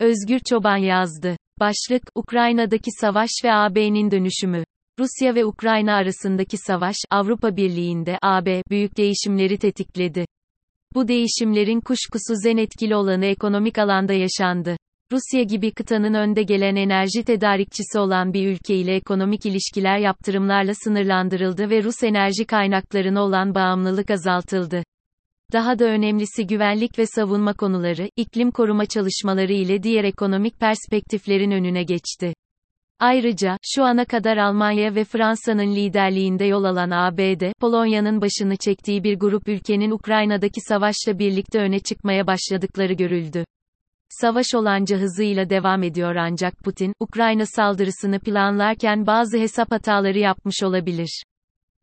Özgür Çoban yazdı. Başlık, Ukrayna'daki savaş ve AB'nin dönüşümü. Rusya ve Ukrayna arasındaki savaş, Avrupa Birliği'nde AB büyük değişimleri tetikledi. Bu değişimlerin kuşkusuz en etkili olanı ekonomik alanda yaşandı. Rusya gibi kıtanın önde gelen enerji tedarikçisi olan bir ülke ile ekonomik ilişkiler yaptırımlarla sınırlandırıldı ve Rus enerji kaynaklarına olan bağımlılık azaltıldı. Daha da önemlisi güvenlik ve savunma konuları, iklim koruma çalışmaları ile diğer ekonomik perspektiflerin önüne geçti. Ayrıca, şu ana kadar Almanya ve Fransa'nın liderliğinde yol alan ABD, Polonya'nın başını çektiği bir grup ülkenin Ukrayna'daki savaşla birlikte öne çıkmaya başladıkları görüldü. Savaş olanca hızıyla devam ediyor ancak Putin, Ukrayna saldırısını planlarken bazı hesap hataları yapmış olabilir.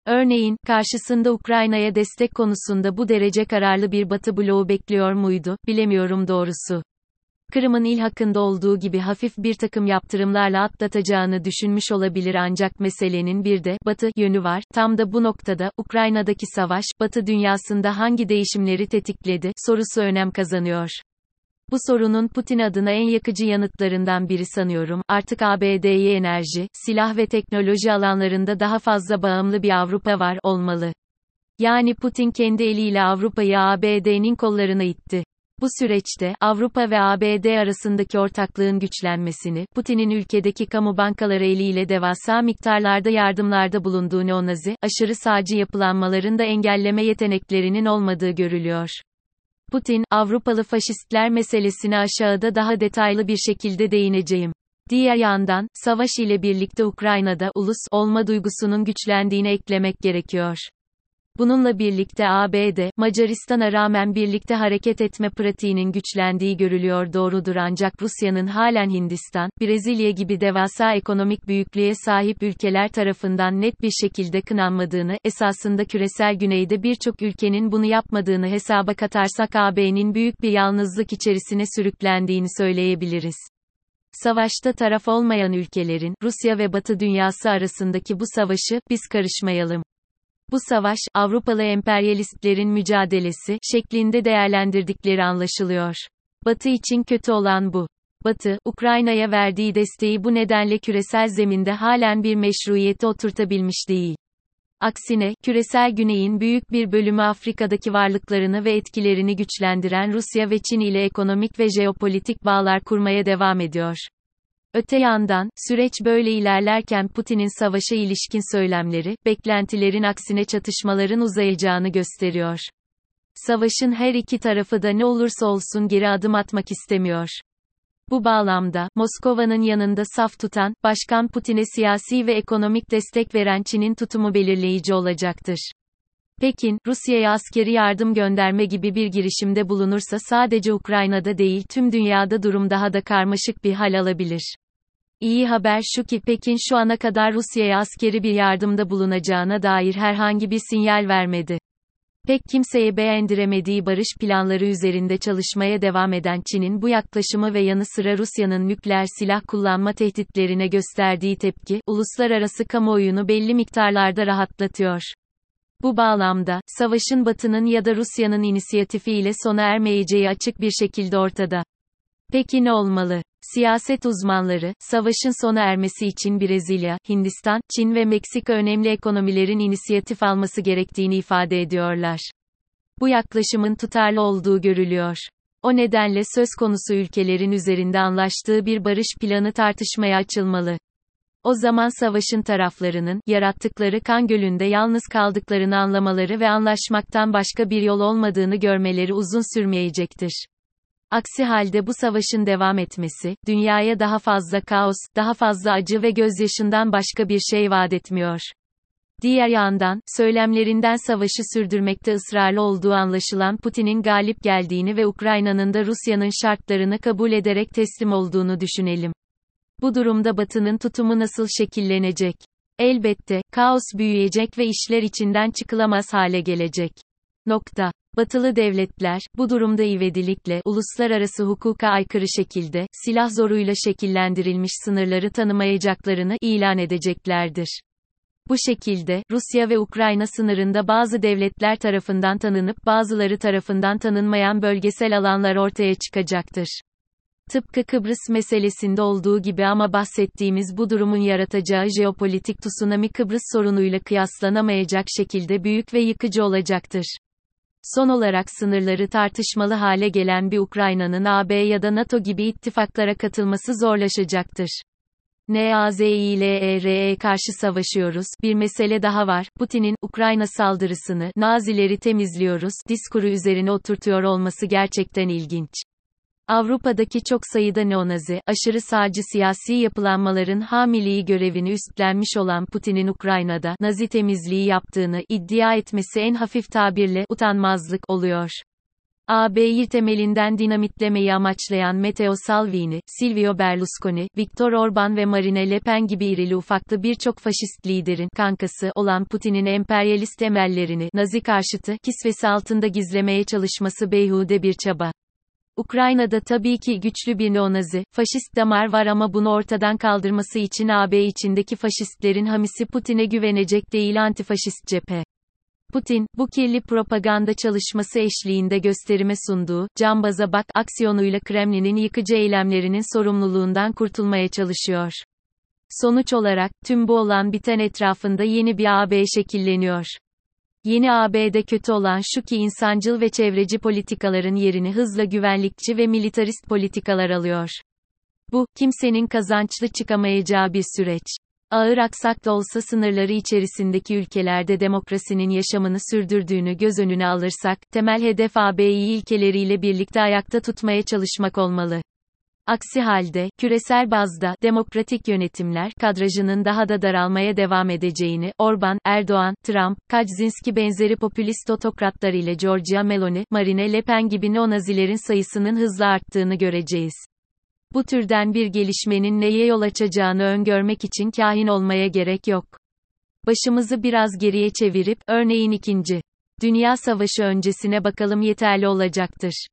Örneğin, karşısında Ukrayna'ya destek konusunda bu derece kararlı bir Batı bloğu bekliyor muydu, bilemiyorum doğrusu. Kırım'ın ilhakında olduğu gibi hafif bir takım yaptırımlarla atlatacağını düşünmüş olabilir ancak meselenin bir de, Batı, yönü var, tam da bu noktada, Ukrayna'daki savaş, Batı dünyasında hangi değişimleri tetikledi, sorusu önem kazanıyor. Bu sorunun Putin adına en yakıcı yanıtlarından biri sanıyorum, artık ABD'ye enerji, silah ve teknoloji alanlarında daha fazla bağımlı bir Avrupa var, olmalı. Yani Putin kendi eliyle Avrupa'yı ABD'nin kollarına itti. Bu süreçte, Avrupa ve ABD arasındaki ortaklığın güçlenmesini, Putin'in ülkedeki kamu bankaları eliyle devasa miktarlarda yardımlarda bulunduğu neonazi, aşırı sağcı yapılanmaların da engelleme yeteneklerinin olmadığı görülüyor. Putin, Avrupalı faşistler meselesine aşağıda daha detaylı bir şekilde değineceğim. Diğer yandan, savaş ile birlikte Ukrayna'da ulus olma duygusunun güçlendiğini eklemek gerekiyor. Bununla birlikte ABD, Macaristan'a rağmen birlikte hareket etme pratiğinin güçlendiği görülüyor doğrudur ancak Rusya'nın halen Hindistan, Brezilya gibi devasa ekonomik büyüklüğe sahip ülkeler tarafından net bir şekilde kınanmadığını, esasında küresel güneyde birçok ülkenin bunu yapmadığını hesaba katarsak AB'nin büyük bir yalnızlık içerisine sürüklendiğini söyleyebiliriz. Savaşta taraf olmayan ülkelerin, Rusya ve Batı dünyası arasındaki bu savaşı, biz karışmayalım. Bu savaş, Avrupalı emperyalistlerin mücadelesi, şeklinde değerlendirdikleri anlaşılıyor. Batı için kötü olan bu. Batı, Ukrayna'ya verdiği desteği bu nedenle küresel zeminde halen bir meşruiyete oturtabilmiş değil. Aksine, küresel güneyin büyük bir bölümü Afrika'daki varlıklarını ve etkilerini güçlendiren Rusya ve Çin ile ekonomik ve jeopolitik bağlar kurmaya devam ediyor. Öte yandan, süreç böyle ilerlerken Putin'in savaşa ilişkin söylemleri, beklentilerin aksine çatışmaların uzayacağını gösteriyor. Savaşın her iki tarafı da ne olursa olsun geri adım atmak istemiyor. Bu bağlamda, Moskova'nın yanında saf tutan, Başkan Putin'e siyasi ve ekonomik destek veren Çin'in tutumu belirleyici olacaktır. Pekin, Rusya'ya askeri yardım gönderme gibi bir girişimde bulunursa sadece Ukrayna'da değil tüm dünyada durum daha da karmaşık bir hal alabilir. İyi haber şu ki Pekin şu ana kadar Rusya'ya askeri bir yardımda bulunacağına dair herhangi bir sinyal vermedi. Pek kimseye beğendiremediği barış planları üzerinde çalışmaya devam eden Çin'in bu yaklaşımı ve yanı sıra Rusya'nın nükleer silah kullanma tehditlerine gösterdiği tepki, uluslararası kamuoyunu belli miktarlarda rahatlatıyor. Bu bağlamda, savaşın Batı'nın ya da Rusya'nın inisiyatifiyle sona ermeyeceği açık bir şekilde ortada. Peki ne olmalı? Siyaset uzmanları, savaşın sona ermesi için Brezilya, Hindistan, Çin ve Meksika önemli ekonomilerin inisiyatif alması gerektiğini ifade ediyorlar. Bu yaklaşımın tutarlı olduğu görülüyor. O nedenle söz konusu ülkelerin üzerinde anlaştığı bir barış planı tartışmaya açılmalı. O zaman savaşın taraflarının, yarattıkları kan gölünde yalnız kaldıklarını anlamaları ve anlaşmaktan başka bir yol olmadığını görmeleri uzun sürmeyecektir. Aksi halde bu savaşın devam etmesi, dünyaya daha fazla kaos, daha fazla acı ve gözyaşından başka bir şey vaat etmiyor. Diğer yandan, söylemlerinden savaşı sürdürmekte ısrarlı olduğu anlaşılan Putin'in galip geldiğini ve Ukrayna'nın da Rusya'nın şartlarını kabul ederek teslim olduğunu düşünelim. Bu durumda Batı'nın tutumu nasıl şekillenecek? Elbette, kaos büyüyecek ve işler içinden çıkılamaz hale gelecek. Nokta. Batılı devletler, bu durumda ivedilikle, uluslararası hukuka aykırı şekilde, silah zoruyla şekillendirilmiş sınırları tanımayacaklarını ilan edeceklerdir. Bu şekilde, Rusya ve Ukrayna sınırında bazı devletler tarafından tanınıp bazıları tarafından tanınmayan bölgesel alanlar ortaya çıkacaktır. Tıpkı Kıbrıs meselesinde olduğu gibi ama bahsettiğimiz bu durumun yaratacağı jeopolitik tsunami Kıbrıs sorunuyla kıyaslanamayacak şekilde büyük ve yıkıcı olacaktır. Son olarak sınırları tartışmalı hale gelen bir Ukrayna'nın AB ya da NATO gibi ittifaklara katılması zorlaşacaktır. NAZİLER'e karşı savaşıyoruz. Bir mesele daha var. Putin'in Ukrayna saldırısını Nazileri temizliyoruz diskuru üzerine oturtuyor olması gerçekten ilginç. Avrupa'daki çok sayıda neonazi, aşırı sağcı siyasi yapılanmaların hamiliği görevini üstlenmiş olan Putin'in Ukrayna'da Nazi temizliği yaptığını iddia etmesi en hafif tabirle utanmazlık oluyor. AB'yi temelinden dinamitlemeyi amaçlayan Matteo Salvini, Silvio Berlusconi, Viktor Orban ve Marine Le Pen gibi irili ufaklı birçok faşist liderin kankası olan Putin'in emperyalist emellerini Nazi karşıtı kisvesi altında gizlemeye çalışması beyhude bir çaba. Ukrayna'da tabii ki güçlü bir neonazi, faşist damar var ama bunu ortadan kaldırması için AB içindeki faşistlerin hamisi Putin'e güvenecek değil antifaşist cephe. Putin, bu kirli propaganda çalışması eşliğinde gösterime sunduğu, cambaza bak aksiyonuyla Kremlin'in yıkıcı eylemlerinin sorumluluğundan kurtulmaya çalışıyor. Sonuç olarak, tüm bu olan biten etrafında yeni bir AB şekilleniyor. Yeni AB'de kötü olan şu ki insancıl ve çevreci politikaların yerini hızla güvenlikçi ve militarist politikalar alıyor. Bu, kimsenin kazançlı çıkamayacağı bir süreç. Ağır aksak da olsa sınırları içerisindeki ülkelerde demokrasinin yaşamını sürdürdüğünü göz önüne alırsak, temel hedef AB'yi ilkeleriyle birlikte ayakta tutmaya çalışmak olmalı. Aksi halde, küresel bazda, demokratik yönetimler, kadrajının daha da daralmaya devam edeceğini, Orban, Erdoğan, Trump, Kaczynski benzeri popülist otokratlar ile Giorgia Meloni, Marine Le Pen gibi neonazilerin sayısının hızla arttığını göreceğiz. Bu türden bir gelişmenin neye yol açacağını öngörmek için kahin olmaya gerek yok. Başımızı biraz geriye çevirip, örneğin 2. Dünya Savaşı öncesine bakalım yeterli olacaktır.